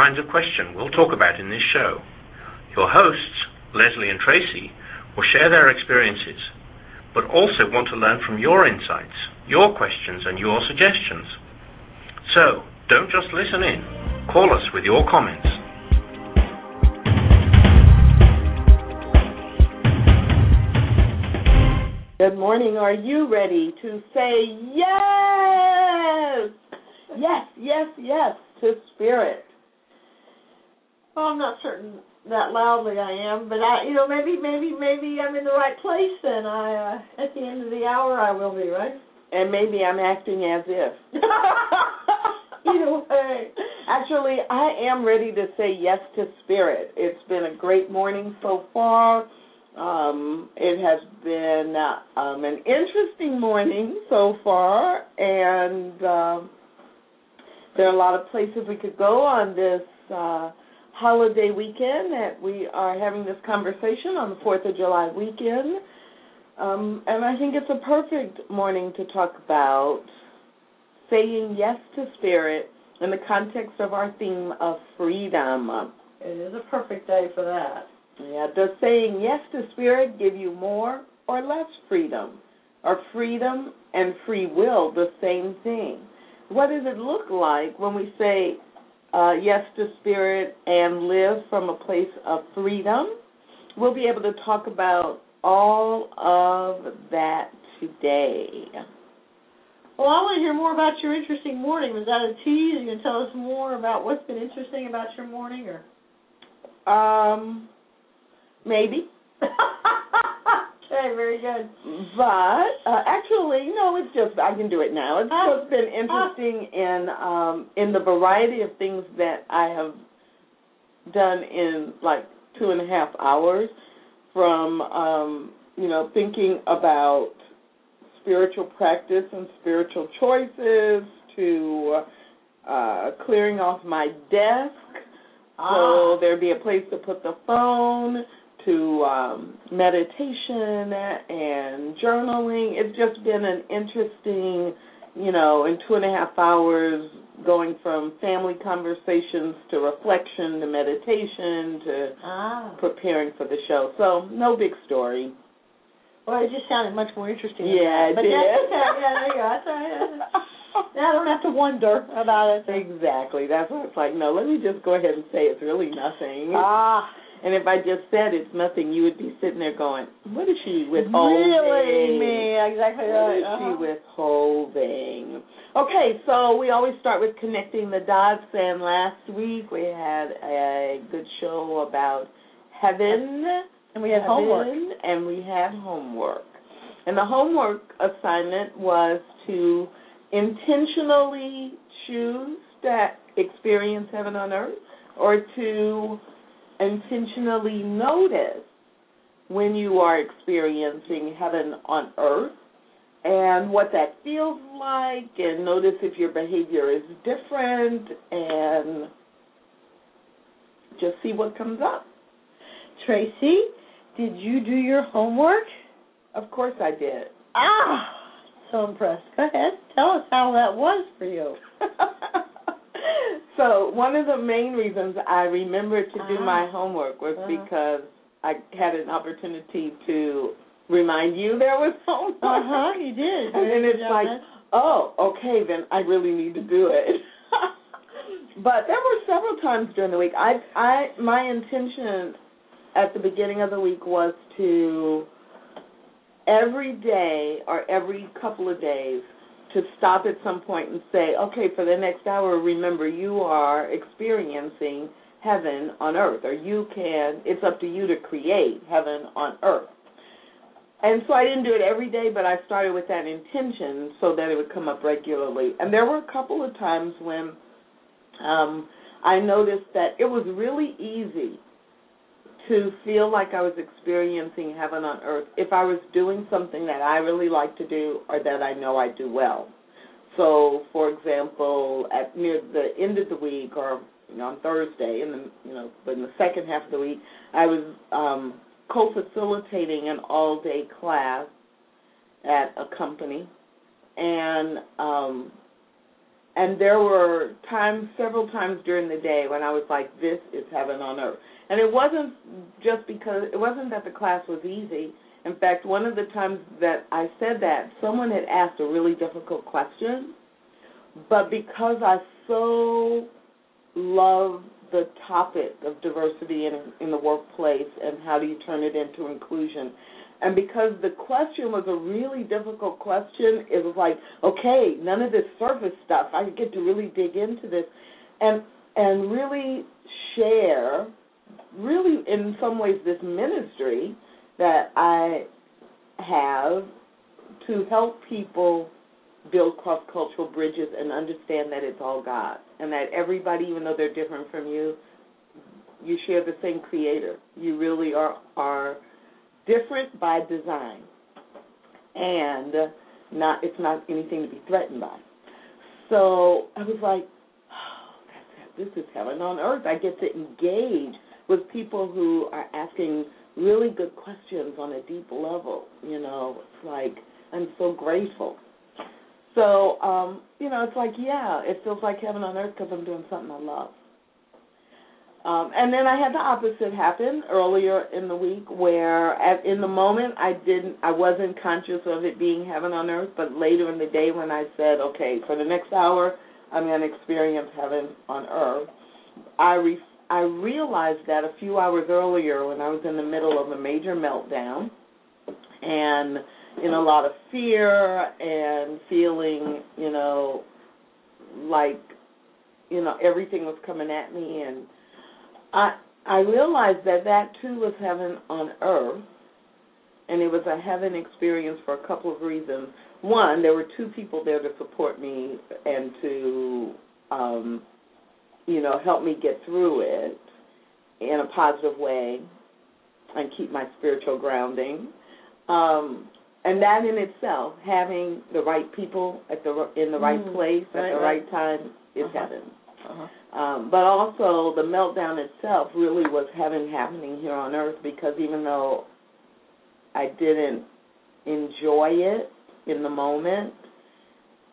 kinds of question we'll talk about in this show. Your hosts, Lesley and Tracy, will share their experiences, but also want to learn from your insights, your questions, and your suggestions. So, don't just listen in. Call us with your comments. Good morning. Are you ready to say yes? Yes, yes, yes to spirit. Well, I'm not certain that loudly I am, but I, you know, maybe, maybe, maybe I'm in the right place, and I, uh, at the end of the hour, I will be right. And maybe I'm acting as if. Either way. Actually, I am ready to say yes to spirit. It's been a great morning so far. Um, it has been uh, um, an interesting morning so far, and uh, there are a lot of places we could go on this uh, holiday weekend that we are having this conversation on the 4th of July weekend. Um, and I think it's a perfect morning to talk about saying yes to spirit in the context of our theme of freedom. It is a perfect day for that. Yeah, does saying yes to spirit give you more or less freedom? Are freedom and free will the same thing? What does it look like when we say uh, yes to spirit and live from a place of freedom? We'll be able to talk about all of that today. Well, I want to hear more about your interesting morning. Was that a tease? Are you can tell us more about what's been interesting about your morning, or? Um, maybe. okay, very good. But uh, actually, no, it's just I can do it now. It's Uh, just been interesting in um, in the variety of things that I have done in like two and a half hours, from um, you know thinking about spiritual practice and spiritual choices to uh, clearing off my desk Ah. so there'd be a place to put the phone, to um, meditation and journaling. It's just been an interesting, you know, in two and a half hours, going from family conversations to reflection to meditation to Ah. preparing for the show. So no big story. Well, it just sounded much more interesting. Yeah, it but did. That's okay. Yeah, there you go. That's all right. Now I don't have to wonder about it. Exactly. That's what it's like. No, let me just go ahead and say it's really nothing. Ah. And if I just said it's nothing, you would be sitting there going, "What is she withholding? Really, me. Exactly What right. is Uh-huh. she withholding?" Okay, so we always start with connecting the dots. And last week we had a good show about heaven, And we had heaven, homework. and we had homework. And the homework assignment was to intentionally choose to experience heaven on earth, or to intentionally notice when you are experiencing heaven on earth and what that feels like and notice if your behavior is different and just see what comes up. Tracy, did you do your homework? Of course I did. Ah, so impressed. Go ahead. Tell us how that was for you. so one of the main reasons I remembered to do Ah. my homework was Uh-huh. because I had an opportunity to remind you there was homework. Uh huh. You did. And then it's like, man. oh, okay, then I really need to do it. but there were several times during the week. I, I, my intention at the beginning of the week was to every day or every couple of days to stop at some point and say, okay, for the next hour, remember you are experiencing heaven on earth, or you can. It's up to you to create heaven on earth. And so I didn't do it every day, but I started with that intention so that it would come up regularly. And there were a couple of times when um, I noticed that it was really easy to feel like I was experiencing heaven on earth if I was doing something that I really like to do or that I know I do well. So, for example, at near the end of the week or you know, on Thursday, in the you know, but in the second half of the week, I was um, co-facilitating an all-day class at a company, and um, and there were times, several times during the day when I was like, "This is heaven on earth," and it wasn't just because it wasn't that the class was easy. In fact, one of the times that I said that, someone had asked a really difficult question, but because I so love the topic of diversity in in the workplace and how do you turn it into inclusion. And because the question was a really difficult question, it was like, okay, none of this surface stuff. I get to really dig into this and and really share really in some ways this ministry that I have to help people build cross cultural bridges and understand that it's all God and that everybody, even though they're different from you, you share the same creator. You really are are different by design. And not it's not anything to be threatened by. So I was like, oh, this is heaven on earth. I get to engage with people who are asking really good questions on a deep level. You know, it's like I'm so grateful. So, um, you know, it's like, yeah, it feels like heaven on earth because I'm doing something I love. Um, and then I had the opposite happen earlier in the week, where at, in the moment I didn't, I wasn't conscious of it being heaven on earth. But later in the day, when I said, okay, for the next hour, I'm going to experience heaven on earth, I re- I realized that a few hours earlier when I was in the middle of a major meltdown and in a lot of fear and feeling, you know, like, you know, everything was coming at me and I I realized that that too was heaven on earth and it was a heaven experience for a couple of reasons. One, there were two people there to support me and to um you know, help me get through it in a positive way and keep my spiritual grounding. Um, and that in itself, having the right people at the in the right Mm, place at right, the right. right time is Uh-huh. heaven. Uh-huh. Um, but also the meltdown itself really was heaven happening here on earth because even though I didn't enjoy it in the moment,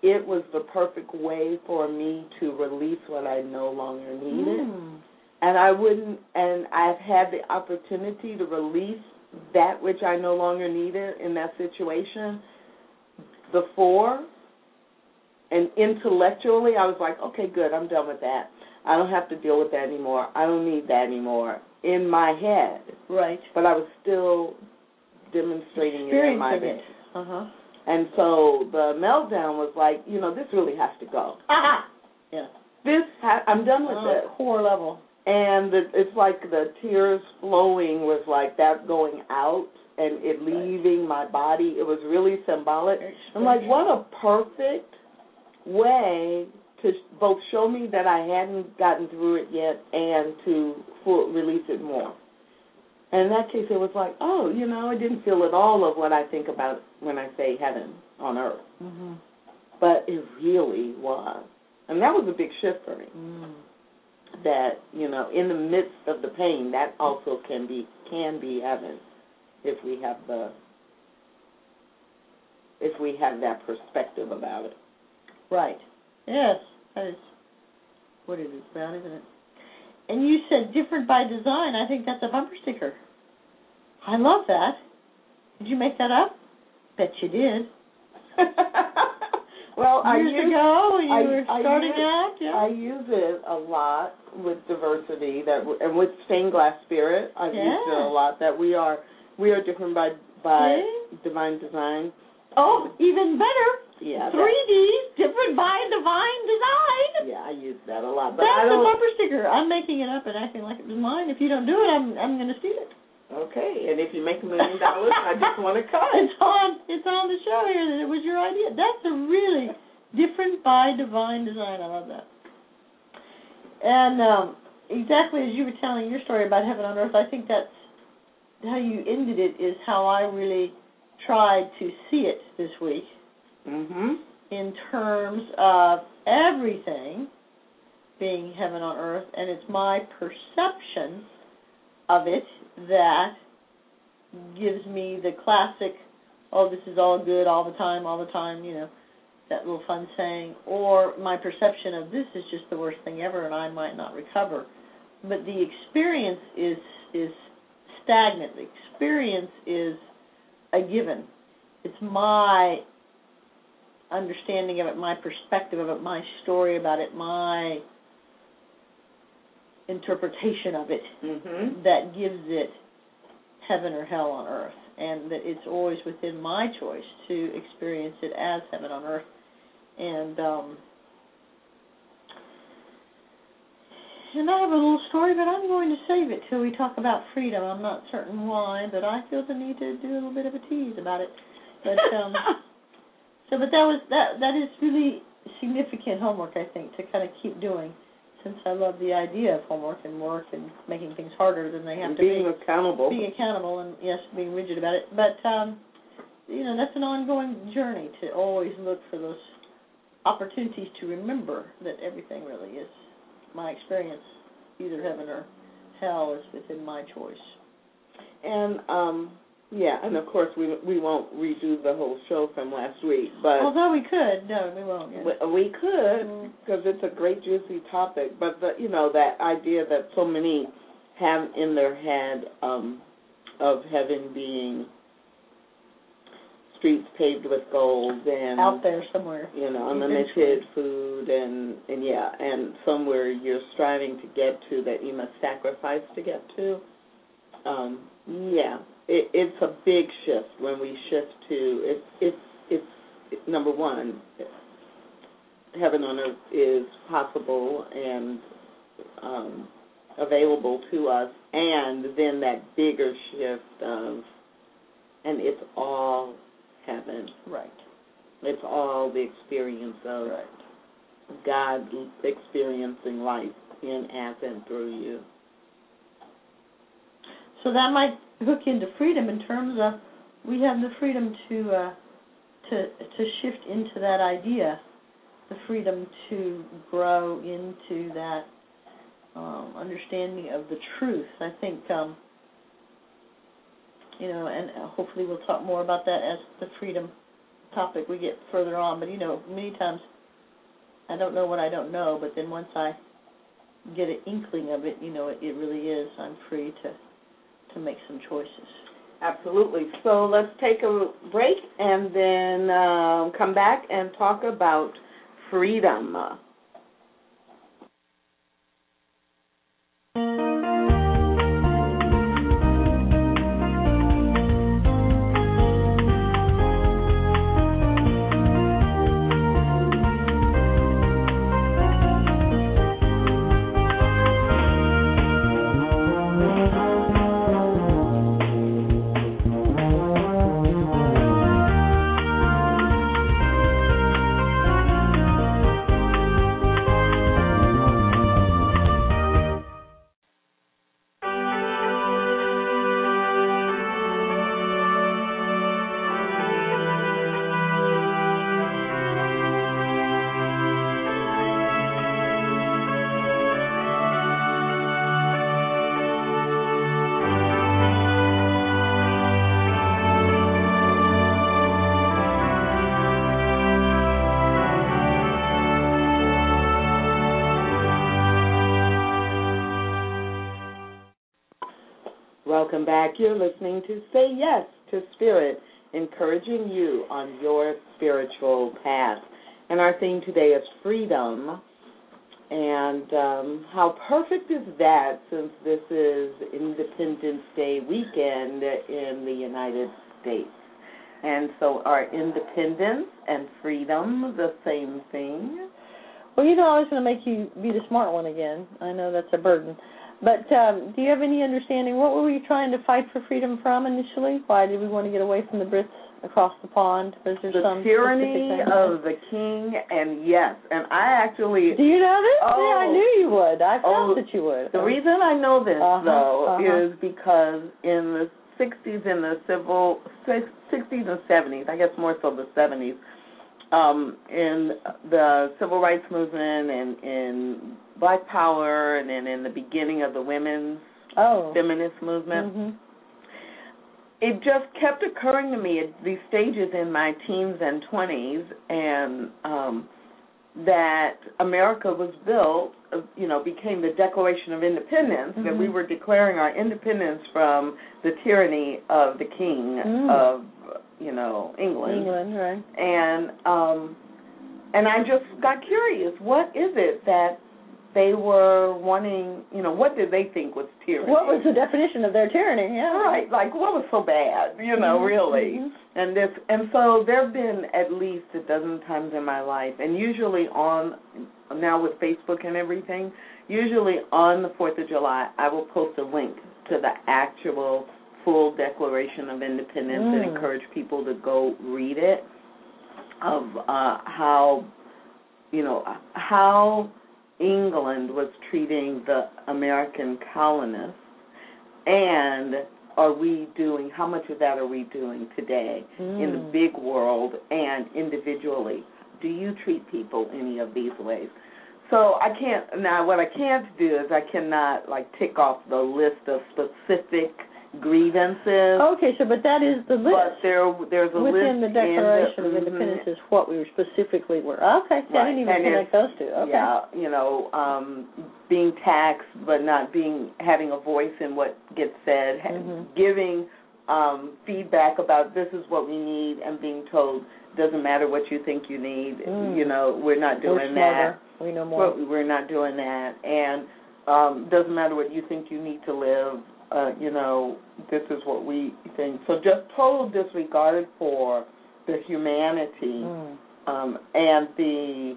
it was the perfect way for me to release what I no longer needed. Mm. And I wouldn't and I've had the opportunity to release that which I no longer needed in that situation before and intellectually I was like, okay, good, I'm done with that. I don't have to deal with that anymore. I don't need that anymore in my head. Right. But I was still demonstrating it in my head. it. Uh-huh. And so the meltdown was like, you know, this really has to go. Aha! Yeah. This ha- I'm done with On this. a core level. And the, it's like the tears flowing was like that going out and it leaving my body. It was really symbolic. I'm like, what a perfect way to both show me that I hadn't gotten through it yet and to full, release it more. And in that case, it was like, oh, you know, I didn't feel at all of what I think about when I say heaven on earth, Mm-hmm. but it really was, and that was a big shift for me. Mm. That you know, in the midst of the pain, that also can be can be heaven if we have the if we have that perspective about it. Right. Yes. That is what it is about, isn't it? And you said different by design. I think that's a bumper sticker. I love that. Did you make that up? Bet you did. well, I Years use, ago, when you I- were I starting use- out. Yeah. I use it a lot with diversity that and with stained glass spirit. I've used it a lot that we are we are different by by See? divine design. oh, even better. Yeah, 3D, different by divine design. yeah, I use that a lot, but That's a bumper sticker. I'm making it up and acting like it was mine. If you don't do it, I'm I'm going to steal it. Okay, and if you make a million dollars, I just want to cut. It's on. It's on the show here that it was your idea. That's a really different by divine design. I love that. And um, exactly as you were telling your story about heaven on earth, I think that's how you ended it. Is how I really tried to see it this week Mhm. in terms of everything being heaven on earth, and it's my perception of it that gives me the classic, oh, this is all good all the time, all the time, you know, that little fun saying, or my perception of this is just the worst thing ever and I might not recover. But the experience is is stagnant. The experience is a given. It's my understanding of it, my perspective of it, my story about it, my interpretation of it Mhm. that gives it heaven or hell on earth and that it's always within my choice to experience it as heaven on earth and um and I have a little story, but I'm going to save it till we talk about freedom. I'm not certain why, but I feel the need to do a little bit of a tease about it. But um so but that was that that is really significant homework I think to kind of keep doing since I love the idea of homework and work and making things harder than they have And to being be Being accountable. being accountable and yes, being rigid about it. But um you know, that's an ongoing journey to always look for those opportunities to remember that everything really is my experience, either heaven or hell is within my choice. And um yeah, and of course we we won't redo the whole show from last week, but Although we could, no, we won't. Yeah. we, we could Mm. because it's a great juicy topic. But the you know that idea that so many have in their head um of heaven being streets paved with gold and Out there somewhere. you know unlimited food and and yeah and somewhere you're striving to get to that you must sacrifice to get to um yeah it it's a big shift when we shift to it's it's it's number one heaven on earth is possible and um available to us and then that bigger shift of and it's all heaven Right. it's all the experience of Right. God experiencing life in, as, and through you. So that might hook into freedom in terms of we have the freedom to uh, to to shift into that idea, the freedom to grow into that um, understanding of the truth. I think um, you know, and uh, hopefully we'll talk more about that as the freedom topic we get further on. But you know, many times I don't know what I don't know, but then once I get an inkling of it, you know, it, it really is. I'm free to to make some choices. Absolutely. So let's take a break and then um, come back and talk about freedom. Welcome back. You're listening to Say Yes to Spirit, encouraging you on your spiritual path. And our theme today is freedom. And um, how perfect is that since this is Independence Day weekend in the United States? And so, are independence and freedom the same thing? Well, you know, I was going to make you be the smart one again. I know that's a burden. But um, do you have any understanding what were we trying to fight for freedom from initially? Why did we want to get away from the Brits across the pond? Was there the some tyranny of the king, and yes, and I actually Do you know this? Oh. yeah, I knew you would. I felt Oh, that you would. The reason I know this Uh-huh, though uh-huh. is because in the 60s and the civil 60s and 70s, I guess more so the 70s, um, in the civil rights movement and in Black Power, and then in the beginning of the women's oh. feminist movement, hmm it just kept occurring to me at these stages in my teens and 20s and um that America was built, uh, you know, became the Declaration of Independence, mm-hmm. that we were declaring our independence from the tyranny of the king mm. of, you know, England. England, right. And um and I just got curious, what is it that they were wanting, you know, what did they think was tyranny? What was the definition of their tyranny? Yeah. Right, like what was so bad, you know, mm-hmm. really. Mm-hmm. And this and so there've been at least a dozen times in my life and usually on now with Facebook and everything, usually on the 4th of July, I will post a link to the actual full Declaration of Independence mm. and encourage people to go read it of uh how you know how England was treating the American colonists, and are we doing, how much of that are we doing today mm. in the Hmm. big world and individually? Do you treat people any of these ways? So I can't, now what I can't do is I cannot like tick off the list of specific grievances. Okay, so but that is the list. But there, there's a Within list the Declaration in of the, Independence is what we specifically were. Okay, so I didn't even and connect those two. Okay. Yeah, you know, um, being taxed but not being having a voice in what gets said, Mhm. giving um, feedback about this is what we need, and being told doesn't matter what you think you need. Mm. You know, we're not doing we're that. We know more. We're, we're not doing that, and um, doesn't matter what you think you need to live. Uh, you know, this is what we think. So just total disregard for the humanity Mm. um, and the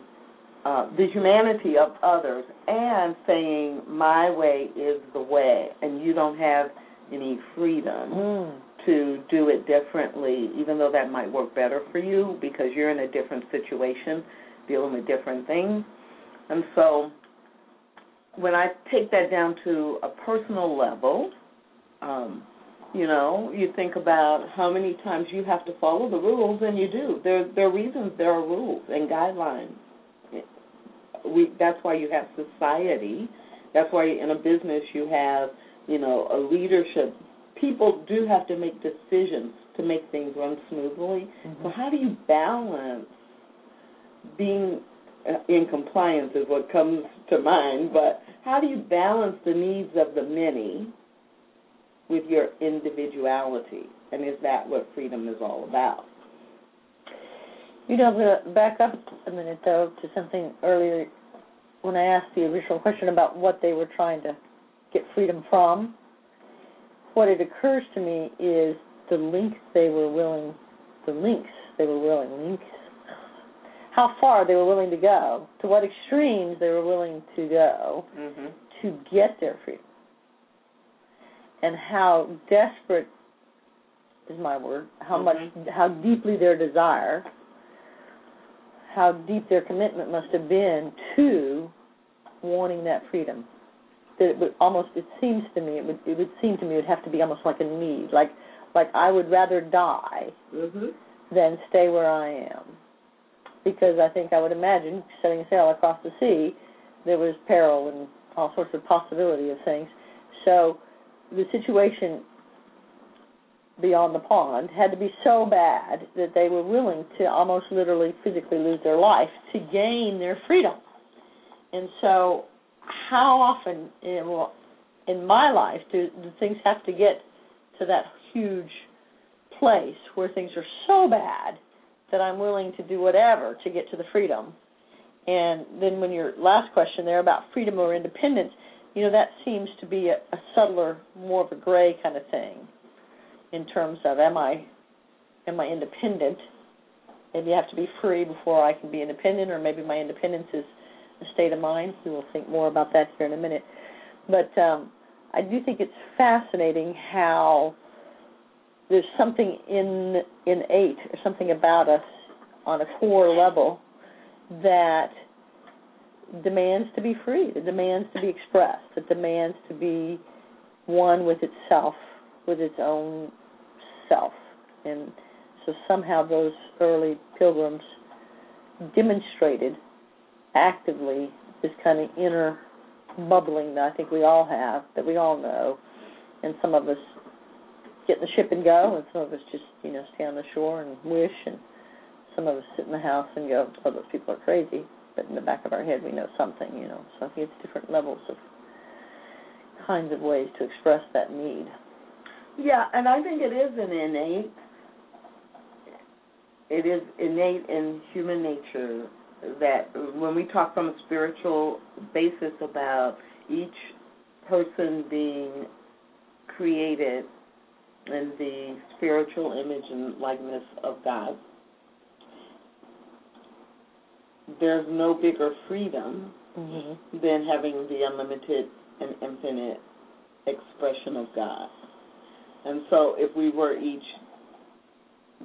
uh, the humanity of others, and saying my way is the way, and you don't have any freedom Mm. to do it differently, even though that might work better for you because you're in a different situation, dealing with different things, and so when I take that down to a personal level. Um, you know, you think about how many times you have to follow the rules, and you do. There, there are reasons there are rules and guidelines. We, that's why you have society. That's why in a business you have, you know, a leadership. People do have to make decisions to make things run smoothly. Mm-hmm. So how do you balance being uh, in compliance is what comes to mind, but how do you balance the needs of the many with your individuality? And is that what freedom is all about? You know, I'm going to back up a minute, though, to something earlier when I asked the original question about what they were trying to get freedom from. What it occurs to me is the links they were willing, the links they were willing, links, how far they were willing to go, to what extremes they were willing to go Mm-hmm. to get their freedom, and how desperate is my word, how much, how deeply their desire how deep their commitment must have been to wanting that freedom. That it would almost it seems to me it would it would seem to me it would have to be almost like a need. Like like I would rather die Mm-hmm. than stay where I am. Because I think I would imagine setting sail across the sea there was peril and all sorts of possibility of things. So the situation beyond the pond had to be so bad that they were willing to almost literally physically lose their life to gain their freedom. And so, how often in, well, in my life do, do things have to get to that huge place where things are so bad that I'm willing to do whatever to get to the freedom? And then, when your last question there about freedom or independence, you know, that seems to be a, a subtler, more of a gray kind of thing in terms of am I am I independent? Maybe I have to be free before I can be independent, or maybe my independence is a state of mind. We will think more about that here in a minute. But um, I do think it's fascinating how there's something in innate or something about us on a core level that demands to be free, that demands to be expressed, that demands to be one with itself, with its own self. And so somehow those early pilgrims demonstrated actively this kind of inner bubbling that I think we all have, that we all know, and some of us get in the ship and go, and some of us just you know stay on the shore and wish, and some of us sit in the house and go, "Oh, those people are crazy." But in the back of our head, we know something, you know. So think it's different levels of kinds of ways to express that need. Yeah, and I think it is an innate. It is innate in human nature that when we talk from a spiritual basis about each person being created in the spiritual image and likeness of God, there's no bigger freedom Mm-hmm. than having the unlimited and infinite expression of God. And so if we were each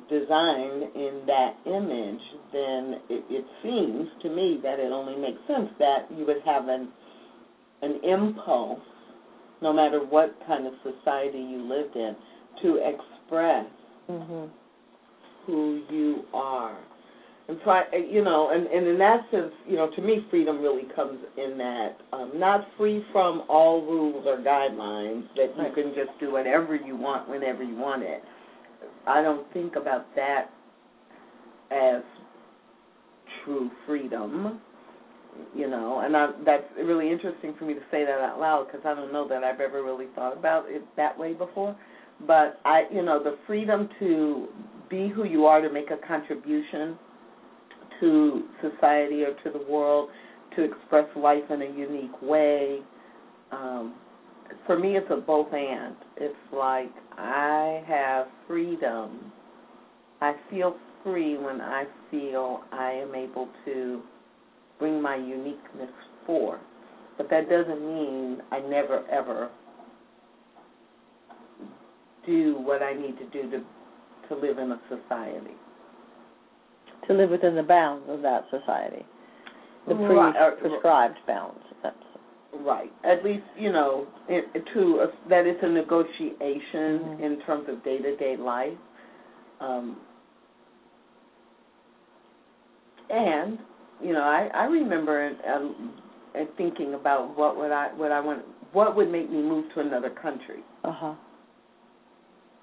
designed in that image, then it, it seems to me that it only makes sense that you would have an an impulse, no matter what kind of society you lived in, to express Mm-hmm. who you are. And try, you know, and, and in that sense, you know, to me, freedom really comes in that um, not free from all rules or guidelines that you can just do whatever you want whenever you want it. I don't think about that as true freedom, you know, and I, that's really interesting for me to say that out loud because I don't know that I've ever really thought about it that way before. But I, you know, the freedom to be who you are, to make a contribution to society or to the world, to express life in a unique way. Um, for me, it's a both and. It's like I have freedom. I feel free when I feel I am able to bring my uniqueness forth. But that doesn't mean I never ever do what I need to do to to live in a society. To live within the bounds of that society, the pre Right, prescribed bounds. That's Right. At least you know it, to uh, that it's a negotiation Mhm. in terms of day to day life. Um, and you know, I I remember uh, uh, thinking about what would I what I want what would make me move to another country. uh huh.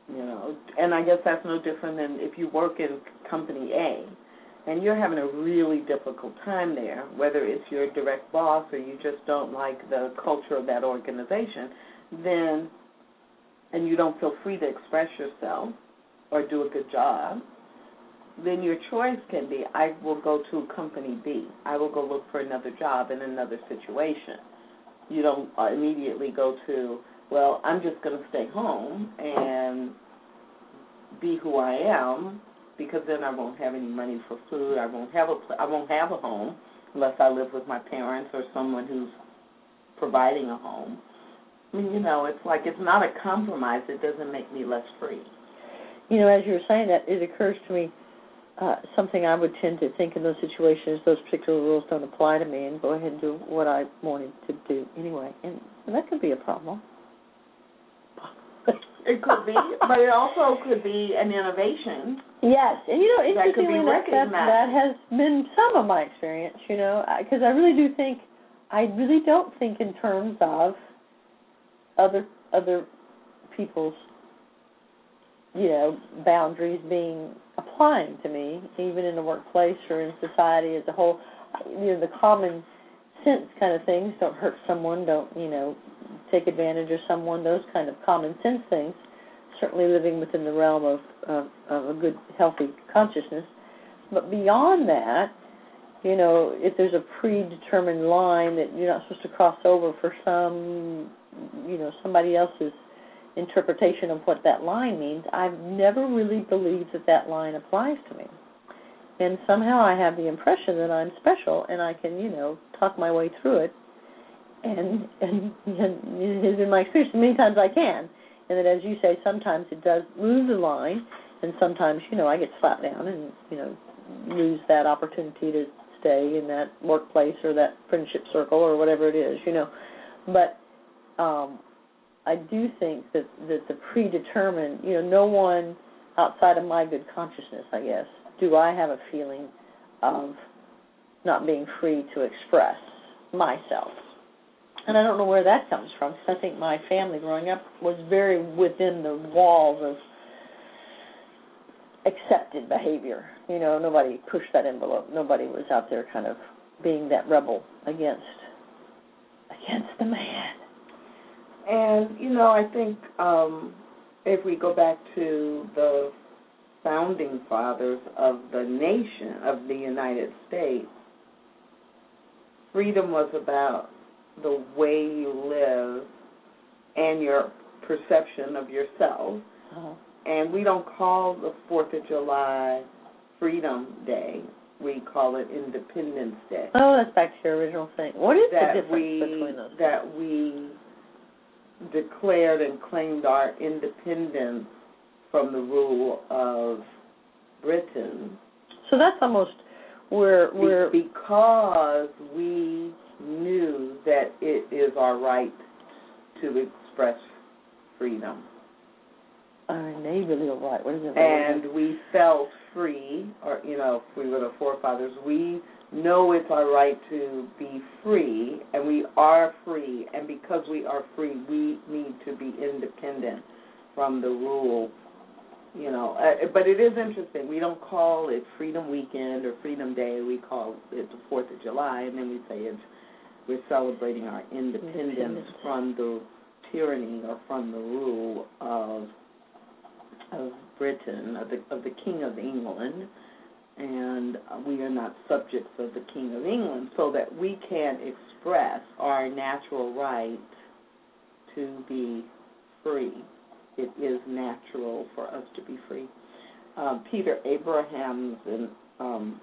You know, and I guess that's no different than if you work in company A and you're having a really difficult time there, whether it's your direct boss or you just don't like the culture of that organization, then and you don't feel free to express yourself or do a good job, then your choice can be I will go to company B. I will go look for another job in another situation. You don't immediately go to, well, I'm just going to stay home and be who I am because then I won't have any money for food. I won't have a pl- I won't have a home unless I live with my parents or someone who's providing a home. I mean, you know, it's like it's not a compromise. It doesn't make me less free. You know, as you were saying that, it occurs to me uh, something I would tend to think in those situations. Those particular rules don't apply to me, and go ahead and do what I wanted to do anyway, and that could be a problem. It could be, but it also could be an innovation. Yes, and you know, That could be interestingly enough, that, that has been some of my experience. You know, because I really do think, I really don't think in terms of other other people's, you know, boundaries being applying to me, even in the workplace or in society as a whole. You know, the common sense kind of things don't hurt someone, don't you know, take advantage of someone. Those kind of common sense things certainly living within the realm of, of, of a good, healthy consciousness. But beyond that, you know, if there's a predetermined line that you're not supposed to cross over for some, you know, somebody else's interpretation of what that line means, I've never really believed that that line applies to me. And somehow I have the impression that I'm special and I can, you know, talk my way through it. And and, and it has been my experience many times I can and that as you say, sometimes it does move the line, and sometimes you know I get slapped down and you know lose that opportunity to stay in that workplace or that friendship circle or whatever it is, you know. But um, I do think that that the predetermined, you know, no one outside of my good consciousness, I guess, do I have a feeling of not being free to express myself. And I don't know where that comes from because I think my family growing up was very within the walls of accepted behavior. You know, nobody pushed that envelope. Nobody was out there kind of being that rebel against against the man. And you know, I think um, if we go back to the founding fathers of the nation of the United States, freedom was about the way you live and your perception of yourself. Uh-huh. And we don't call the Fourth of July Freedom Day. We call it Independence Day. Oh, that's back to your original thing. What is that the difference we between those? that we declared and claimed our independence from the rule of Britain So that's almost where where because we knew that it is our right to express freedom. Our mean, they really are right. What is it? and we felt free, or you know, if we were the forefathers, we know it's our right to be free, and we are free, and because we are free, we need to be independent from the rule. You know, uh, but it is interesting. We don't call it Freedom Weekend or Freedom Day. We call it the Fourth of July, and then we say it's we're celebrating our independence Independence. from the tyranny or from the rule of of Britain, of the of the King of England, and uh, we are not subjects of the King of England, so that we can express our natural right to be free. It is natural for us to be free. Um, Peter Abrahams and, um,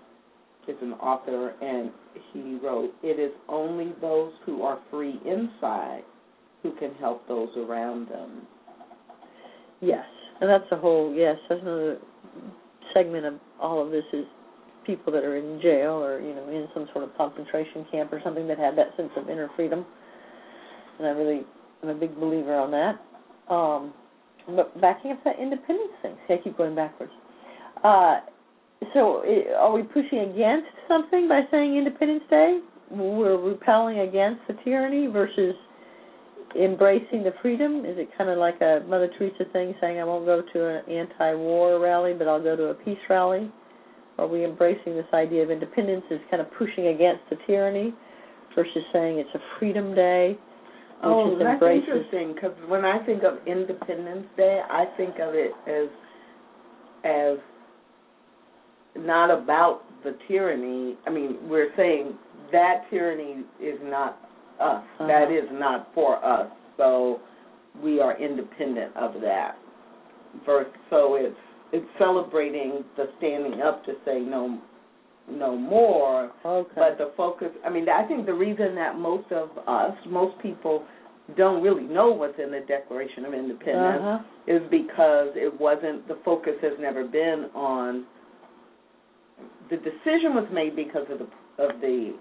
is an author, and he wrote, "It is only those who are free inside who can help those around them." Yes, and that's a whole yes. That's another segment of all of this is people that are in jail or you know in some sort of concentration camp or something that have that sense of inner freedom. And I really am a big believer on that. Um, but backing up that independence thing. See, I keep going backwards. Uh, so, are we pushing against something by saying Independence Day? We're repelling against the tyranny versus embracing the freedom? Is it kind of like a Mother Teresa thing, saying I won't go to an anti-war rally, but I'll go to a peace rally? Are we embracing this idea of independence as kind of pushing against the tyranny versus saying it's a freedom day? Oh, that's embraces- interesting because when I think of Independence Day, I think of it as as not about the tyranny. I mean, we're saying that tyranny is not us. Uh-huh. That is not for us. So we are independent of that. Verse, so it's it's celebrating the standing up to say no no more Okay. but the focus, I mean, I think the reason that most of us, most people, don't really know what's in the Declaration of Independence uh-huh. is because it wasn't, the focus has never been on, the decision was made because of the, of the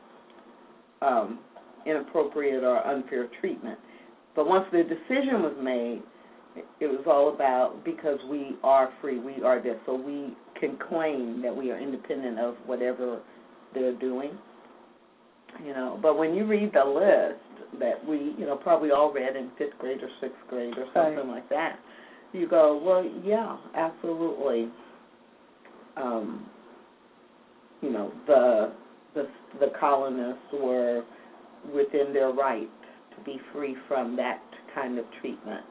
um, inappropriate or unfair treatment. But once the decision was made, it was all about because we are free, we are this, so we can claim that we are independent of whatever they're doing. You know, but when you read the list that we, you know, probably all read in fifth grade or sixth grade or something Right. like that, you go, well, yeah, absolutely. Um, you know, the the the colonists were within their right to be free from that kind of treatment.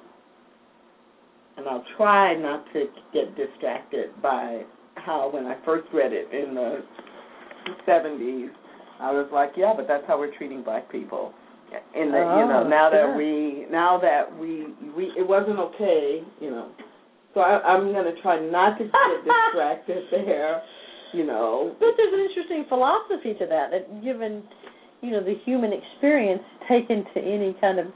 And I'll try not to get distracted by how when I first read it in the 70s, I was like, yeah, but that's how we're treating black people. In the, you know, Oh, now sure. that we, now that we, we, it wasn't okay, you know. So I, I'm going to try not to get distracted there, you know. But there's an interesting philosophy to that, that given, you know, the human experience taken to any kind of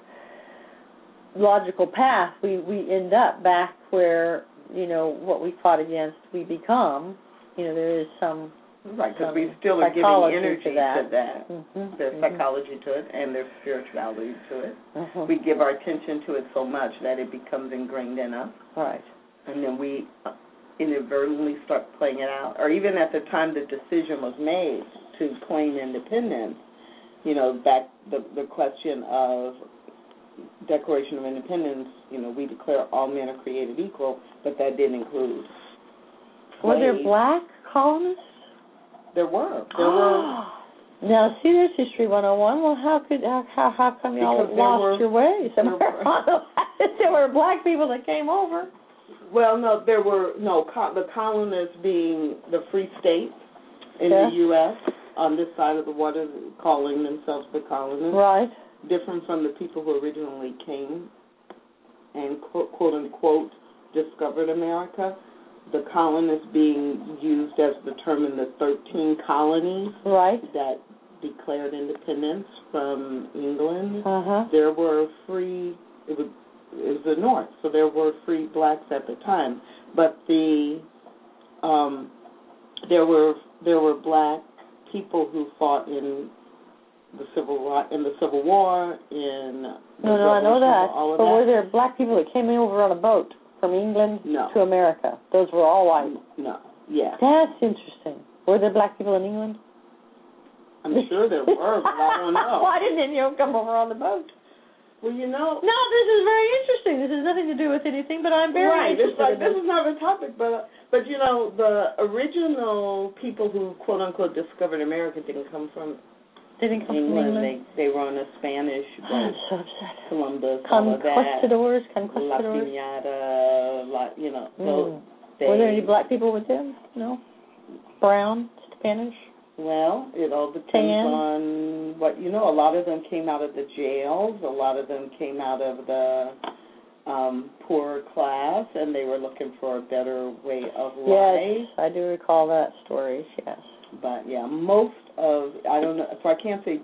logical path, we, we end up back where, you know, what we fought against, we become. You know, there is some Right, because we still are giving energy to that. to that. Mhm, There's mhm, psychology to it and there's spirituality to it. mhm. We give our attention to it so much that it becomes ingrained in us, Right. and then we inadvertently start playing it out. Or even at the time the decision was made to claim independence, you know, back the the question of Declaration of Independence, you know, we declare all men are created equal, but that didn't include. Were there black colonists? There were. There were. Now, see, there's history 101. Well, how could how how, how come y'all lost were- your ways? there were- there were black people that came over. Well, no, there were no co- the colonists being the free states in the U.S. on this side of the water, calling themselves the colonists. Right. different from the people who originally came and quote, quote unquote discovered America. The colonists being used as the term in the 13 colonies Right. that declared independence from England. Uh huh. There were free, it was, was the North, so there were free blacks at the time. But the, um, there were there were black people who fought in the civil War, in the Civil War, in No, no, I know that. All of But that. were there black people that came over on a boat from England No. to America? Those were all white. No, yeah, That's interesting. Were there black people in England? I'm sure there were, but I don't know. Why didn't any of them come over on the boat? Well, you know, No, this is very interesting. This has nothing to do with anything, but I'm very right. Interested. like in this is not a topic, but but you know, the original people who quote unquote discovered America didn't come from They didn't come from England. England. They they were on a Spanish I'm boat. so upset. Columbus, all of that. Conquistadors, La conquistadors. Piñata, la, you know. So Mm. they, Were there any black people with them? No. Brown, Spanish. Well, it all depends Tan? on what you know. A lot of them came out of the jails. A lot of them came out of the um poorer class, and they were looking for a better way of life. Yes, I do recall that story. Yes. But yeah, most of I don't know. So I can't say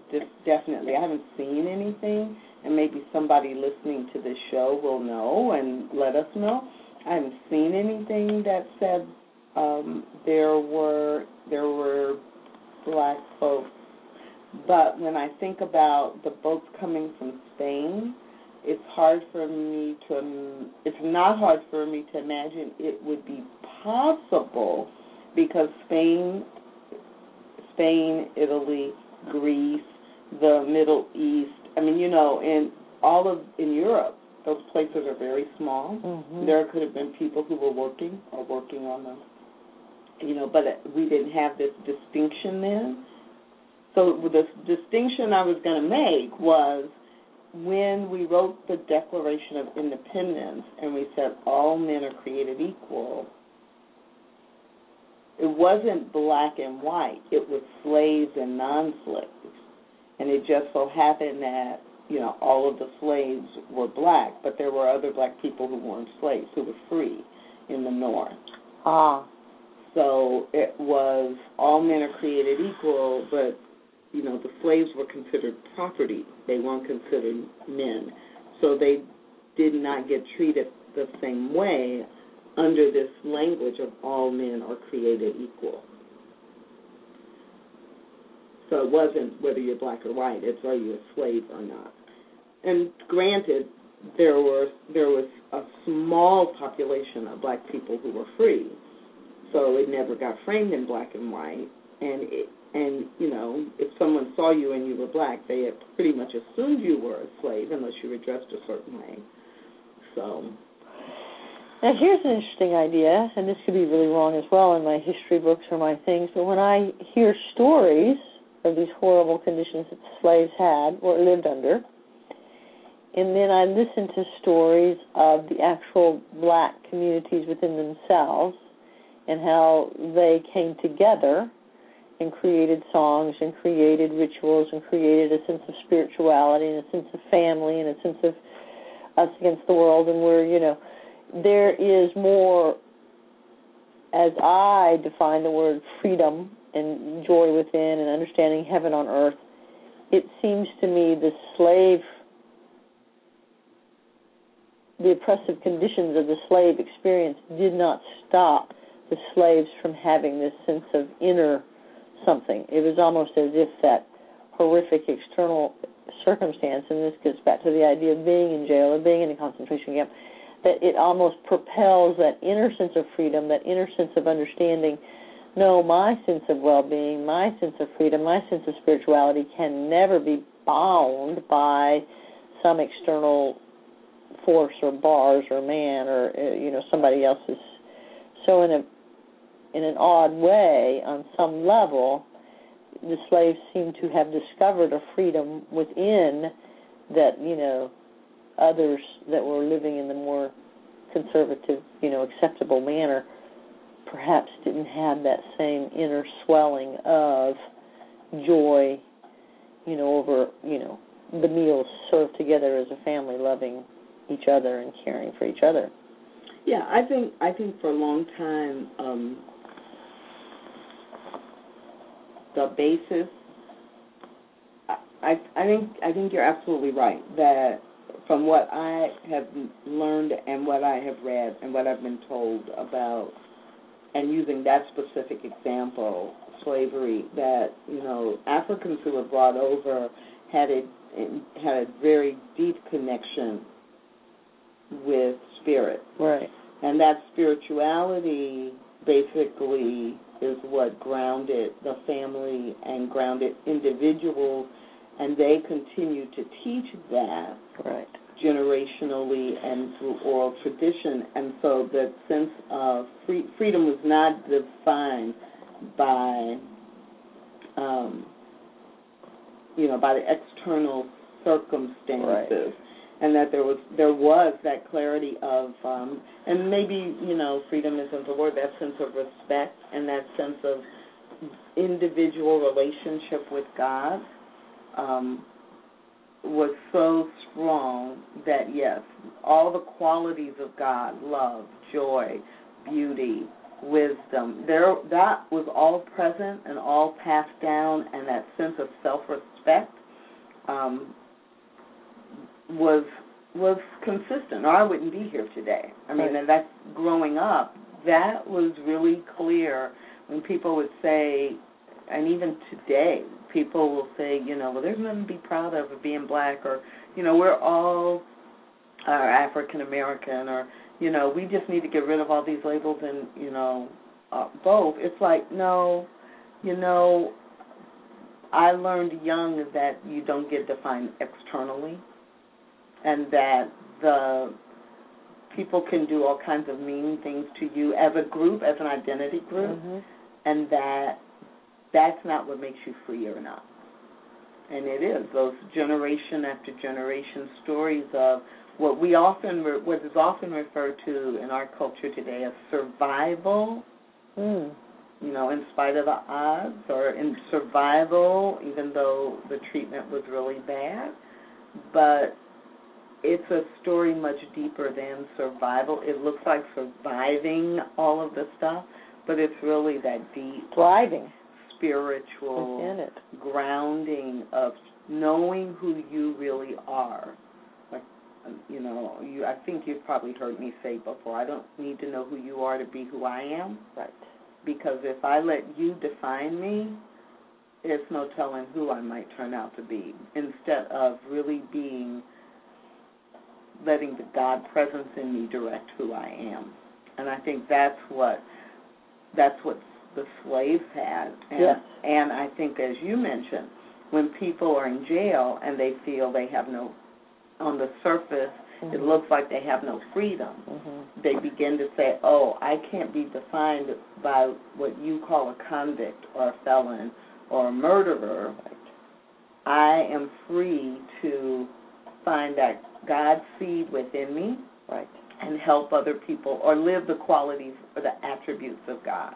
definitely. I haven't seen anything, and maybe somebody listening to this show will know and let us know. I haven't seen anything that said um, there were there were black folks. But when I think about the boats coming from Spain, it's hard for me to. It's not hard for me to imagine it would be possible because Spain Spain, Italy, Greece, the Middle East. I mean, you know, in all of in Europe, those places are very small. Mm-hmm. There could have been people who were working or working on them. You know, but we didn't have this distinction then. So the distinction I was going to make was when we wrote the Declaration of Independence and we said all men are created equal, it wasn't black and white. It was slaves and non-slaves, and it just so happened that you know all of the slaves were black, but there were other black people who weren't slaves who were free in the North. Ah. So it was all men are created equal, but you know the slaves were considered property. They weren't considered men, so they did not get treated the same way under this language of all men are created equal. So it wasn't whether you're black or white; it's are you a slave or not. And granted, there were there was a small population of black people who were free, so it never got framed in black and white. And it, and you know, if someone saw you and you were black, they had pretty much assumed you were a slave unless you were dressed a certain way. So Now here's an interesting idea, and this could be really wrong as well in my history books or my things, but when I hear stories of these horrible conditions that slaves had or lived under, and then I listen to stories of the actual black communities within themselves and how they came together and created songs and created rituals and created a sense of spirituality and a sense of family and a sense of us against the world. And we're, you know, there is more, as I define the word freedom and joy within and understanding heaven on earth, it seems to me the slave, the oppressive conditions of the slave experience did not stop the slaves from having this sense of inner something. It was almost as if that horrific external circumstance, and this gets back to the idea of being in jail or being in a concentration camp, that it almost propels that inner sense of freedom, that inner sense of understanding. No, my sense of well being, my sense of freedom, my sense of spirituality can never be bound by some external force or bars or man or uh, you know somebody else's so in a in an odd way on some level the slaves seem to have discovered a freedom within that you know others that were living in the more conservative you know acceptable manner perhaps didn't have that same inner swelling of joy you know over you know the meals served together as a family loving each other and caring for each other. Yeah i think i think for a long time um the basis I, I think I think you're absolutely right that from what I have learned and what I have read and what I've been told about and using that specific example, slavery, that, you know, Africans who were brought over had a had a very deep connection with spirit. Right. And that spirituality basically is what grounded the family and grounded individuals and they continue to teach that right. generationally and through oral tradition. And so that sense of free, freedom was not defined by, um, you know, by the external circumstances. Right. And that there was there was that clarity of um, and maybe you know freedom isn't the word that sense of respect and that sense of individual relationship with God um, was so strong that yes, all the qualities of God, love, joy, beauty, wisdom, there that was all present and all passed down, and that sense of self-respect um, was was consistent, or I wouldn't be here today. I mean, right. and that's growing up. That was really clear when people would say, and even today, people will say, you know, well, there's nothing to be proud of of being black, or, you know, we're all uh, African American, or, you know, we just need to get rid of all these labels and, you know, uh, both. It's like, no, you know, I learned young that you don't get defined externally, and that the people can do all kinds of mean things to you as a group, as an identity group, mm-hmm. and that that's not what makes you free or not. And it is those generation after generation stories of what we often what is often referred to in our culture today as survival. Mm. You know, in spite of the odds, or in survival, even though the treatment was really bad. But it's a story much deeper than survival. It looks like surviving all of the stuff, but it's really that deep thriving spiritual grounding of knowing who you really are. Like you know, you I think you've probably heard me say before, I don't need to know who you are to be who I am. Right. Because if I let you define me, it's no telling who I might turn out to be. Instead of really being letting the God presence in me direct who I am. And I think that's what that's what the slaves had. And, yes. and I think, as you mentioned, when people are in jail and they feel they have no, on the surface, mm-hmm. it looks like they have no freedom. Mm-hmm. They begin to say, "Oh, I can't be defined by what you call a convict or a felon or a murderer. I am free to find that God seed within me, right, and help other people or live the qualities or the attributes of God."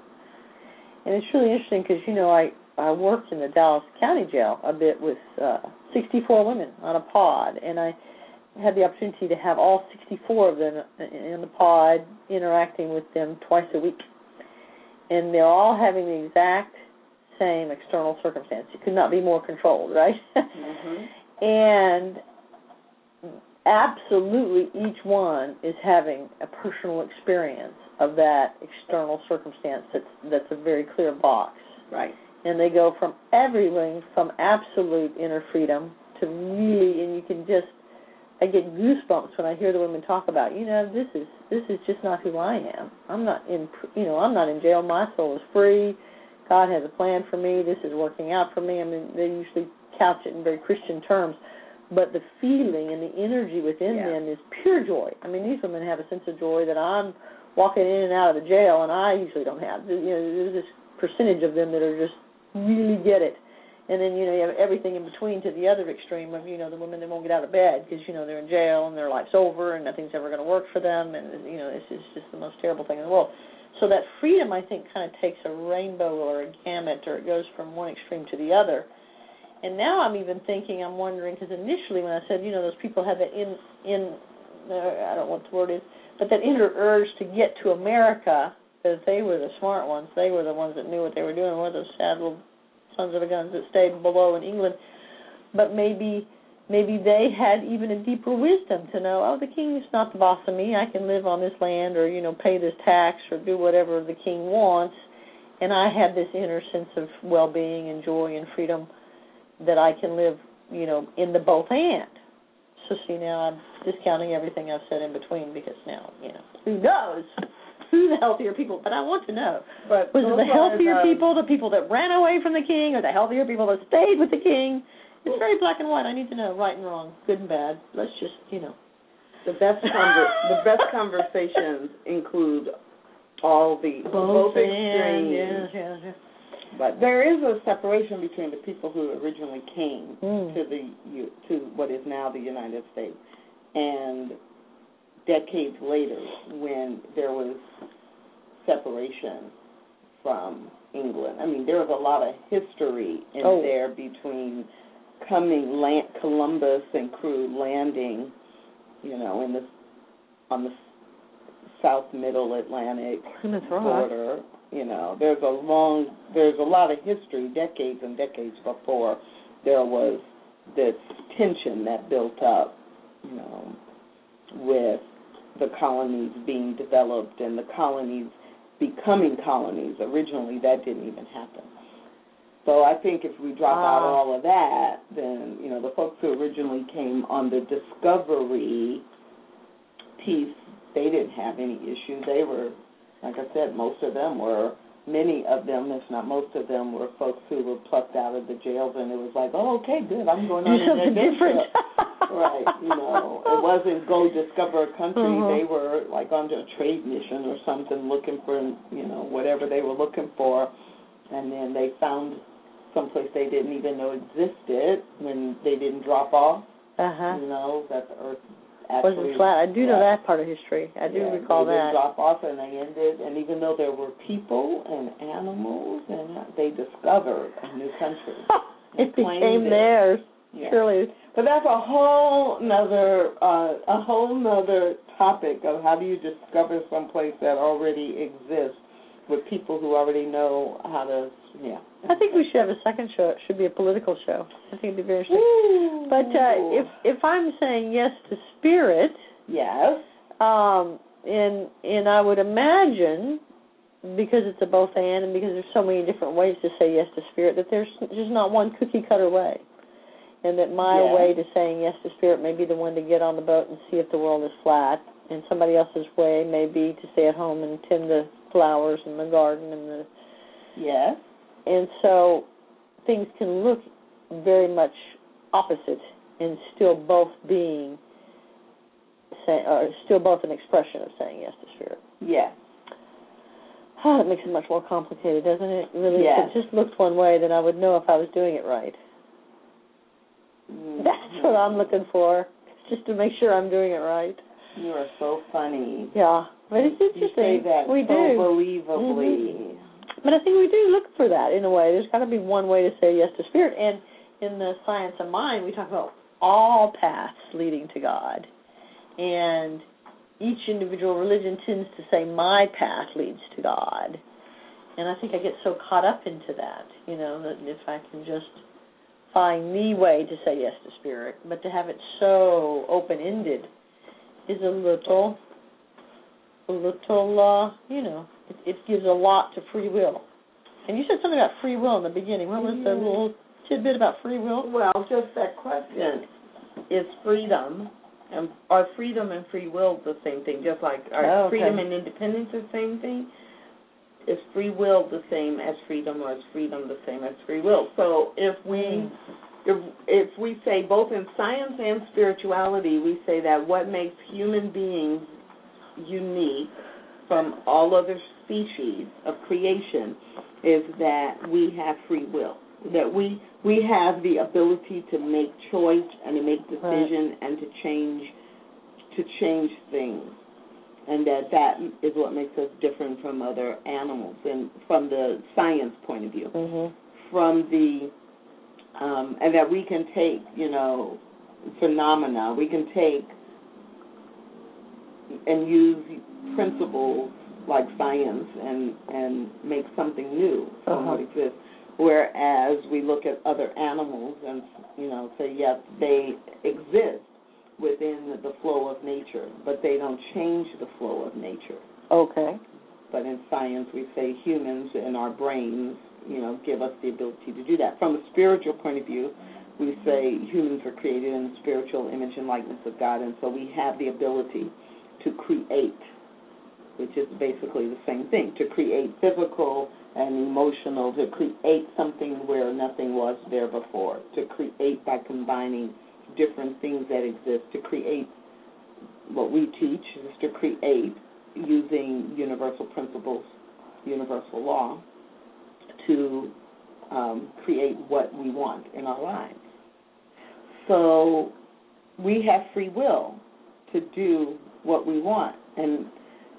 And it's really interesting because you know I I worked in the Dallas County Jail a bit with uh, 64 women on a pod, and I had the opportunity to have all 64 of them in the pod interacting with them twice a week, and they're all having the exact same external circumstance. It could not be more controlled, right? Mm-hmm. and absolutely each one is having a personal experience of that external circumstance that's that's a very clear box. Right. And they go from everything from absolute inner freedom to really and you can just I get goosebumps when I hear the women talk about, you know, this is this is just not who I am. I'm not in you know, I'm not in jail. My soul is free. God has a plan for me. This is working out for me. I mean, they usually couch it in very Christian terms, but the feeling and the energy within Yeah. them is pure joy. I mean, these women have a sense of joy that I'm walking in and out of the jail, and I usually don't have. You know, there's this percentage of them that are just really get it. And then you know you have everything in between to the other extreme of you know the women that won't get out of bed because you know they're in jail and their life's over and nothing's ever going to work for them and you know it's, it's just the most terrible thing in the world. So that freedom I think kind of takes a rainbow or a gamut or it goes from one extreme to the other. And now I'm even thinking I'm wondering because initially when I said you know those people had that in in uh, I don't know what the word is but that inner urge to get to America that they were the smart ones they were the ones that knew what they were doing were those sad little sons of a guns that stayed below in England. But maybe maybe they had even a deeper wisdom to know, oh, the king is not the boss of me. I can live on this land or, you know, pay this tax or do whatever the king wants. And I have this inner sense of well being and joy and freedom that I can live, you know, in the both and. So see now I'm discounting everything I've said in between because now, you know, who knows? Who the healthier people? But I want to know. But Was it the healthier the- people, the people that ran away from the king, or the healthier people that stayed with the king? It's very black and white. I need to know right and wrong, good and bad. Let's just, you know. The best conver- the best conversations include all the both, ends, extremes. Yes, yes, yes. But there is a separation between the people who originally came Mm. to the U- to what is now the United States and decades later when there was separation from England. I mean, there was a lot of history in Oh. there between coming land, Columbus and crew landing, you know, in the on the South Middle Atlantic border. You know, there's a long, there's a lot of history, decades and decades before there was this tension that built up, you know, with the colonies being developed and the colonies becoming colonies. Originally, that didn't even happen. So I think if we drop out Ah. all of that, then you know the folks who originally came on the discovery piece, they didn't have any issue. They were, like I said, most of them were, many of them, if not most of them, were folks who were plucked out of the jails, and it was like, oh, okay, good, I'm going on adventure. different. right, you know, it wasn't go discover a country. Uh-huh. They were like on a trade mission or something, looking for, you know, whatever they were looking for, and then they found someplace they didn't even know existed when they didn't drop off. Uh-huh. You know that the Earth Wasn't flat. I do know that part of history. I do yeah, recall they that. drop off and they ended. And even though there were people and animals, and they discovered a new country. it became it. theirs. Yeah. Surely. But that's a whole nother uh, a whole nother topic of how do you discover someplace that already exists with people who already know how to yeah. I think we should have a second show. It should be a political show. I think it'd be very interesting. But uh, if if I'm saying yes to spirit, yes, um, and and I would imagine because it's a both and, and because there's so many different ways to say yes to spirit, that there's just not one cookie cutter way, and that my Yeah. way to saying yes to spirit may be the one to get on the boat and see if the world is flat, and somebody else's way may be to stay at home and tend the flowers and the garden and the yes, and so things can look very much opposite and still both being say, or still both an expression of saying yes to spirit. yes. Oh, it makes it much more complicated, doesn't it? Really, Yes. if it just looked one way, then I would know if I was doing it right. Mm. That's what I'm looking for, just to make sure I'm doing it right. You are so funny. Yeah, but it's You interesting. say that we so do, Mm-hmm. but I think we do look for that in a way. There's got to be one way to say yes to spirit, and in the science of mind, we talk about all paths leading to God, and each individual religion tends to say my path leads to God, and I think I get so caught up into that, you know, that if I can just find the way to say yes to spirit, but to have it so open ended is a little, a little, uh, you know, it, it gives a lot to free will. And you said something about free will in the beginning. What was the little tidbit about free will? Well, just that question is freedom and are freedom and free will the same thing? Just like are Oh, okay. freedom and independence the same thing? Is free will the same as freedom, or is freedom the same as free will? So if we Mm. if if we say both in science and spirituality, we say that what makes human beings unique from all other species of creation is that we have free will. That we we have the ability to make choice and to make decision and to change to change things. And that that is what makes us different from other animals and from the science point of view. Mhm. From the um, and that we can take, you know, phenomena, we can take and use principles like science and and make something new from Uh-huh. what exists. Whereas we look at other animals and you know say yes, they exist within the flow of nature, but they don't change the flow of nature. Okay. But in science, we say humans and our brains, you know, give us the ability to do that. From a spiritual point of view, we say humans are created in the spiritual image and likeness of God, and so we have the ability to create, which is basically the same thing, to create physical and emotional, to create something where nothing was there before, to create by combining different things that exist, to create what we teach is to create using universal principles, universal law, to um, create what we want in our lives. So we have free will to do what we want. And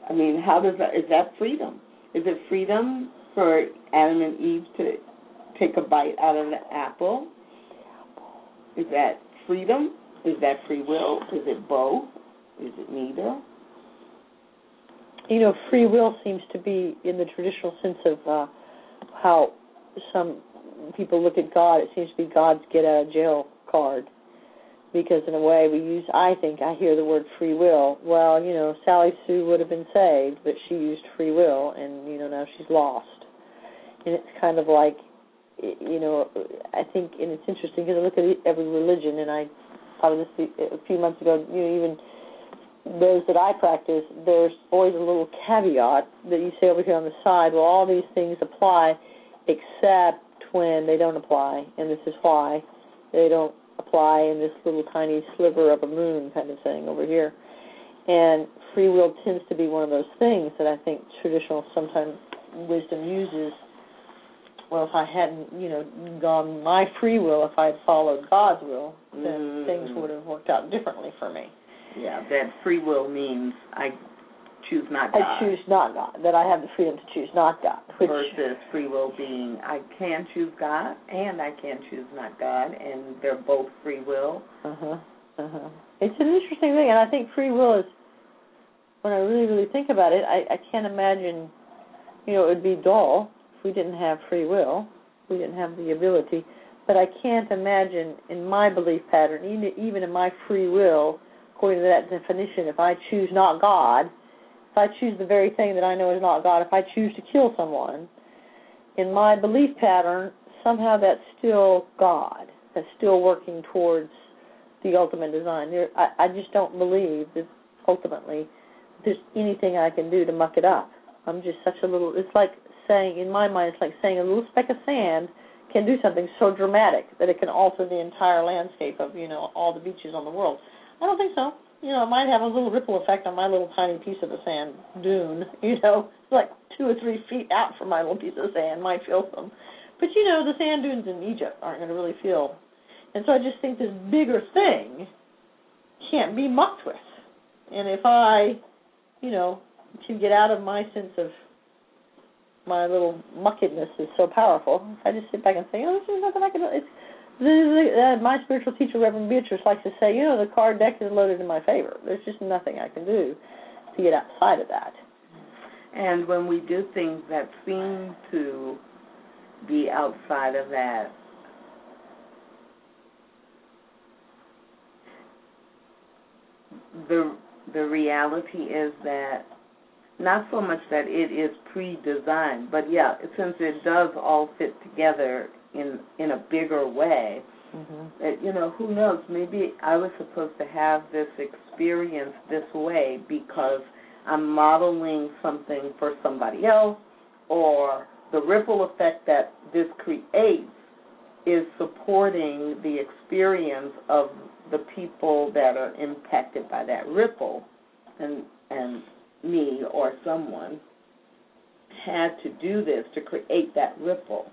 I mean, how does that, is that freedom? Is it freedom for Adam and Eve to take a bite out of the apple? Is that freedom? Is that free will? Is it both? Is it neither? You know, free will seems to be in the traditional sense of uh, how some people look at God. It seems to be God's get out of jail card. Because in a way we use, I think, I hear the word free will. Well, you know, Sally Sue would have been saved, but she used free will, and you know now she's lost. And it's kind of like, you know, I think, and it's interesting because I look at every religion, and I thought of this a few months ago. You know, even those that I practice, there's always a little caveat that you say over here on the side. Well, all these things apply, except when they don't apply, and this is why they don't apply in this little tiny sliver of a moon kind of thing over here. And free will tends to be one of those things that I think traditional sometimes wisdom uses. Well, if I hadn't, you know, gone my free will, if I had followed God's will, then Mm. things would have worked out differently for me. Yeah, that free will means I choose not God. I choose not God. That I have the freedom to choose not God. Which, versus free will being I can choose God and I can choose not God, and they're both free will. uh huh. Uh huh. It's an interesting thing, and I think free will is. When I really, really think about it, I, I can't imagine. You know, it would be dull if we didn't have free will. We didn't have the ability. But I can't imagine, in my belief pattern, even even in my free will, according to that definition, if I choose not God, if I choose the very thing that I know is not God, if I choose to kill someone, in my belief pattern, somehow that's still God. That's still working towards the ultimate design. There, I, I just don't believe that ultimately there's anything I can do to muck it up. I'm just such a little. It's like saying, in my mind, it's like saying a little speck of sand can do something so dramatic that it can alter the entire landscape of you know all the beaches on the world. I don't think so. You know, it might have a little ripple effect on my little tiny piece of the sand dune. You know, like two or three feet out from my little piece of sand might feel some. But you know, the sand dunes in Egypt aren't going to really feel. And so I just think this bigger thing can't be mucked with. And if I, you know, to get out of my sense of my little muckedness is so powerful, if I just sit back and say, oh, there's nothing I can. It's uh, my spiritual teacher, Reverend Beatrice, likes to say, you know, the card deck is loaded in my favor. There's just nothing I can do to get outside of that. And when we do things that seem to be outside of that, the the reality is that not so much that it is pre-designed, but yeah, since it does all fit together in in a bigger way, Mm-hmm. that you know who knows? Maybe i was supposed to have this experience this way because i'm modeling something for somebody else or the ripple effect that this creates is supporting the experience of the people that are impacted by that ripple. And and me or someone had to do this to create that ripple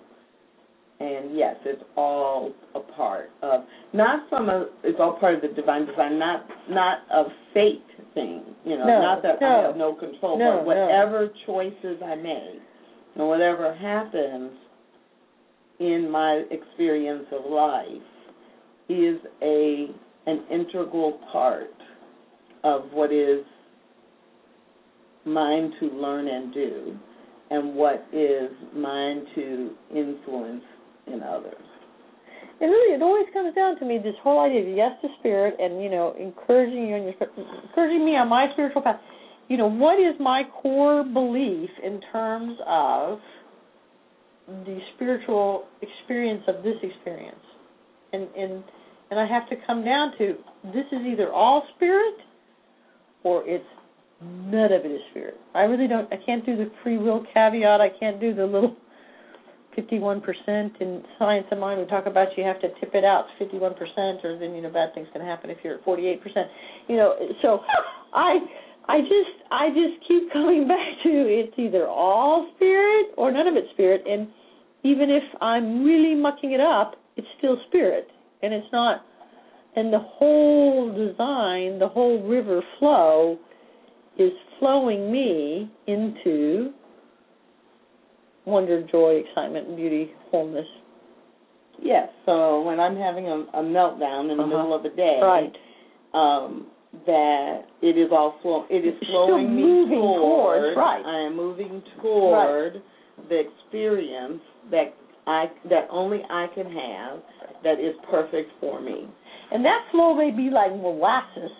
and yes it's all a part of not from a it's all part of the divine design not not a fate thing you know No, not that no. i have no control No, but whatever choices i make and whatever happens in my experience of life is a an integral part of what is mine to learn and do and what is mine to influence in others. It really, it always comes down to me this whole idea of yes to spirit, and you know, encouraging you on your, encouraging me on my spiritual path. You know, what is my core belief in terms of the spiritual experience of this experience, and and and I have to come down to this is either all spirit, or it's none of it is spirit. I really don't. I can't do the free will caveat. I can't do the little 51% in science of mind. We talk about you have to tip it out to 51%, or then you know bad things can happen if you're at 48%. You know, so I I just I just keep coming back to it's either all spirit or none of it's spirit, and even if I'm really mucking it up, it's still spirit, and it's not. And the whole design, the whole river flow, is flowing me into wonder, joy, excitement, beauty, wholeness. Yes, so when I'm having a, a meltdown in the Uh-huh. middle of the day, Right. um, that it is all flow, it is flowing me toward, towards, right. I am moving toward the experience that I that only I can have that is perfect for me. And that flow may be like molasses,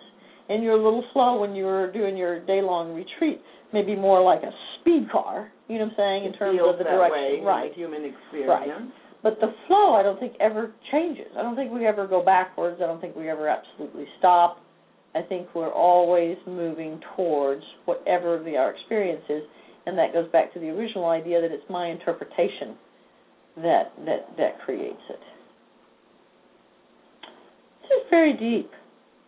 and your little flow when you're doing your day long retreat maybe more like a speed car. You know what I'm saying in It terms of the direction, right? the human experience. But the flow, I don't think ever changes. I don't think we ever go backwards. I don't think we ever absolutely stop. I think we're always moving towards whatever the, our experience is, and that goes back to the original idea that it's my interpretation that that that creates it. This is very deep,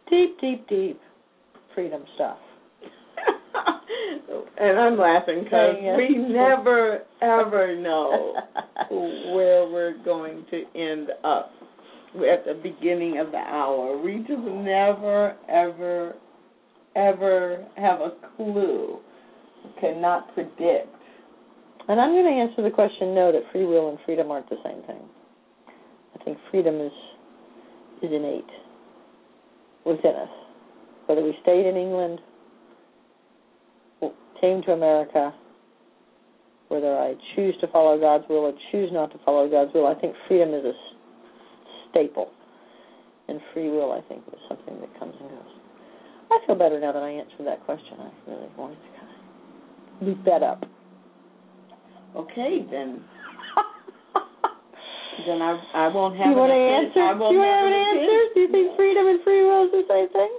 deep, deep, deep freedom stuff. and I'm laughing because Yes. we never ever know where we're going to end up at the beginning of the hour. We just never, ever, ever have a clue. Cannot predict. And I'm going to answer the question no, that free will and freedom aren't the same thing. I think freedom is is innate within us. Whether we stayed in England, came to America, whether I choose to follow God's will or choose not to follow God's will, I think freedom is a staple. And free will, I think, is something that comes and goes. I feel better now that I answered that question. I really wanted to kind of loop that up. Okay, then. Then I I won't have you want to an answer? I Do won't you have an answer? Do you think freedom and free will is the same thing?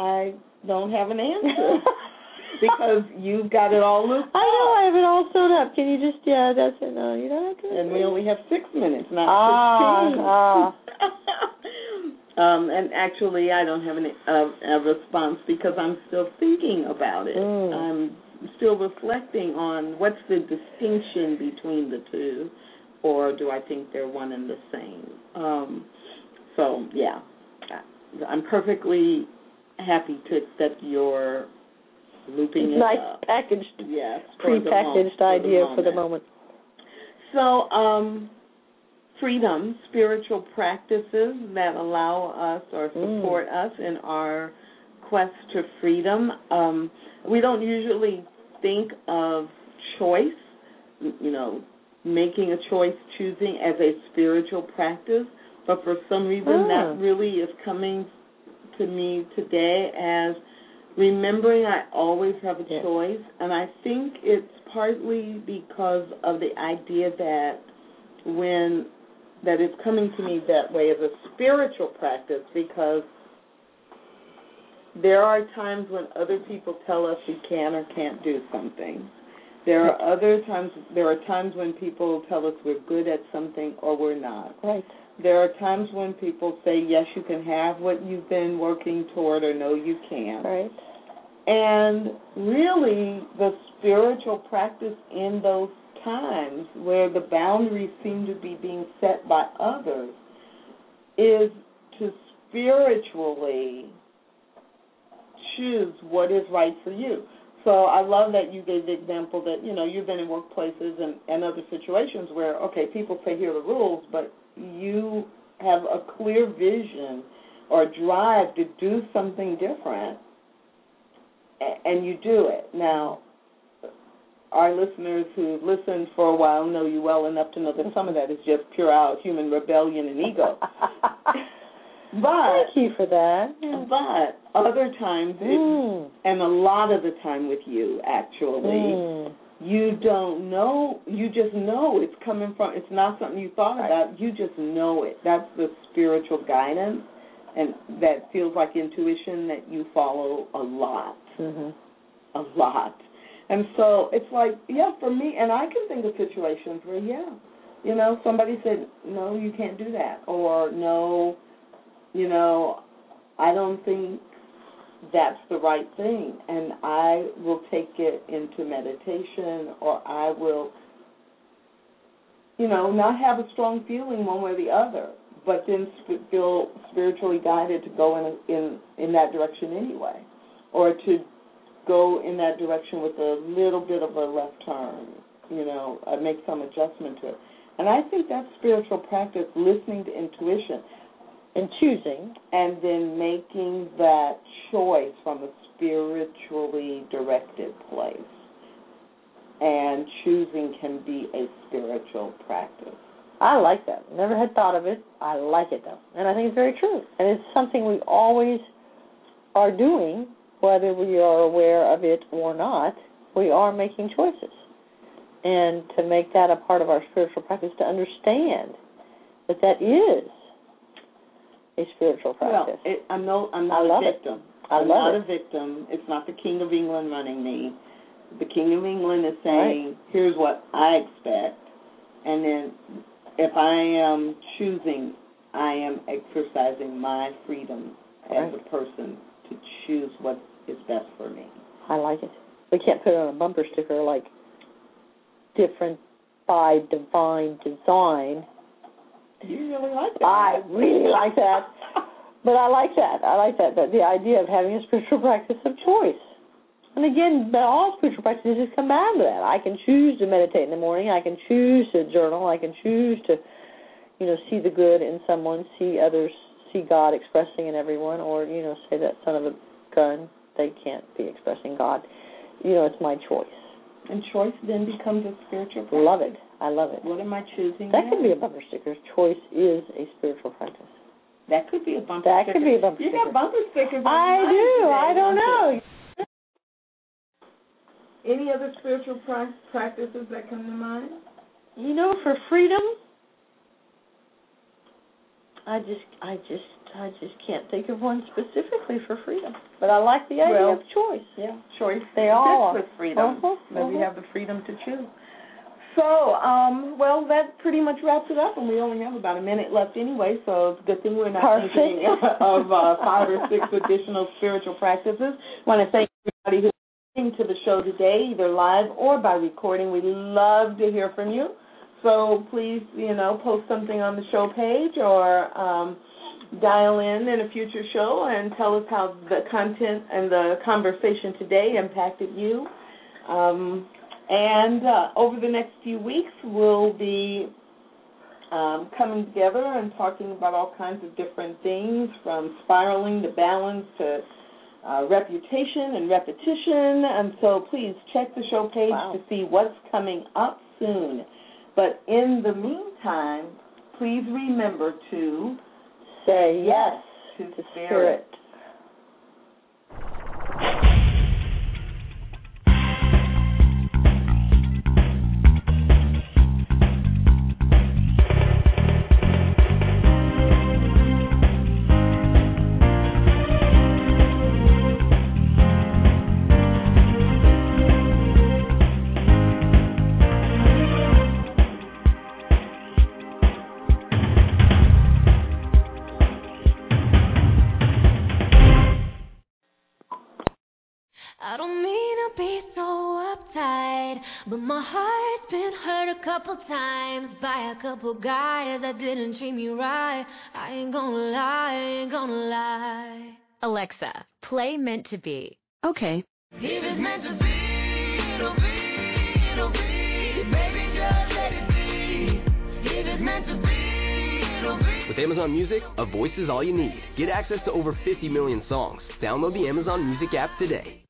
I don't have an answer because you've got it all looped I know. I have it all sewn up. Can you just yeah, that's it. No, you don't have to. and we only have six minutes, not Ah, sixteen. um, and actually, I don't have any, uh, a response because I'm still thinking about it. Mm. I'm still reflecting on what's the distinction between the two, or do I think they're one and the same? Um, so yeah, I'm perfectly happy to accept your looping it nice up. packaged, Yes, for the mo- prepackaged for the idea for the moment. So, um, freedom, spiritual practices that allow us or Mm. support us in our quest to freedom. Um, we don't usually think of choice, you know, making a choice, choosing as a spiritual practice, but for some reason Ah. that really is coming to me today as remembering I always have a Yeah. choice, and I think it's partly because of the idea that when that it's coming to me that way as a spiritual practice because there are times when other people tell us we can or can't do something. There are other times. There are times when people tell us we're good at something or we're not. Right. There are times when people say yes, you can have what you've been working toward, or no, you can't. Right. And really, the spiritual practice in those times where the boundaries seem to be being set by others is to spiritually choose what is right for you. So I love that you gave the example that, you know, you've been in workplaces and, and other situations where, okay, people say here are the rules, but you have a clear vision or drive to do something different and you do it. Now, our listeners who've listened for a while know you well enough to know that some of that is just pure out human rebellion and ego. but Thank you for that. but other times, it, Mm. and a lot of the time with you, actually, Mm. You don't know. You just know it's coming from. It's not something you thought about. You just know it. That's the spiritual guidance, and that feels like intuition that you follow a lot Mhm. a lot. And so it's like, yeah, for me, and I can think of situations where, yeah, you know, somebody said, no, you can't do that, or no, you know, I don't think that's the right thing, and I will take it into meditation, or I will, you know, not have a strong feeling one way or the other, but then sp- feel spiritually guided to go in in in that direction anyway, or to go in that direction with a little bit of a left turn, you know, uh, make some adjustment to it. And I think that's spiritual practice, listening to intuition, And choosing. and then making that choice from a spiritually directed place. And choosing can be a spiritual practice. I like that. Never had thought of it. I like it though, and I think it's very true. And it's something we always are doing, whether we are aware of it or not. We are making choices, and to make that a part of our spiritual practice, to understand that that is a spiritual practice. Well, it, I'm no, I'm I not love a it. victim. I I'm love not it. a victim. It's not the King of England running me. The King of England is saying, "Here's what I expect," and then if I am choosing, I am exercising my freedom as a person to choose what is best for me. I like it. We can't put it on a bumper sticker like different by divine design. You really like that? I really like that. But I like that. I like that. That the idea of having a spiritual practice of choice. And again, but all spiritual practices come down to that. I can choose to meditate in the morning. I can choose to journal. I can choose to, you know, see the good in someone, see others, see God expressing in everyone, or you know, say that son of a gun, they can't be expressing God. You know, it's my choice. And choice then becomes a spiritual practice. Love it. I love it. What am I choosing? That now? could be a bumper sticker. Choice is a spiritual practice. That could be a bumper That sticker. could be a bumper you sticker. got bumper stickers. I do. today, I don't know. Any other spiritual pra- practices that come to mind? You know, for freedom, I just, I just, I just can't think of one specifically for freedom. But I like the idea Well, of choice. Yeah, choice. They all with freedom. Uh-huh, That we uh-huh. have the freedom to choose. So, um, well, that pretty much wraps it up, and we only have about a minute left anyway. So it's a good thing we're not Perfect. thinking of uh, five or six additional spiritual practices. I want to thank everybody who's listening to the show today, either live or by recording. We love to hear from you. So please, you know, post something on the show page or um, dial in in a future show and tell us how the content and the conversation today impacted you. Um, and uh, over the next few weeks, we'll be um, coming together and talking about all kinds of different things from spiraling to balance to uh, reputation and repetition. And so please check the show page Wow. to see what's coming up soon. But in the meantime, please remember to Say yes to to spirit. spirit. My heart's been hurt a couple times by a couple guys that didn't treat me right. I ain't gonna lie, I ain't gonna lie. Alexa, play Meant to Be. Okay. If it's meant to be, it'll be, it'll be. Baby, just let it be. If it's meant to be, it'll be. With Amazon Music, a voice is all you need. Get access to over 50 million songs. Download the Amazon Music app today.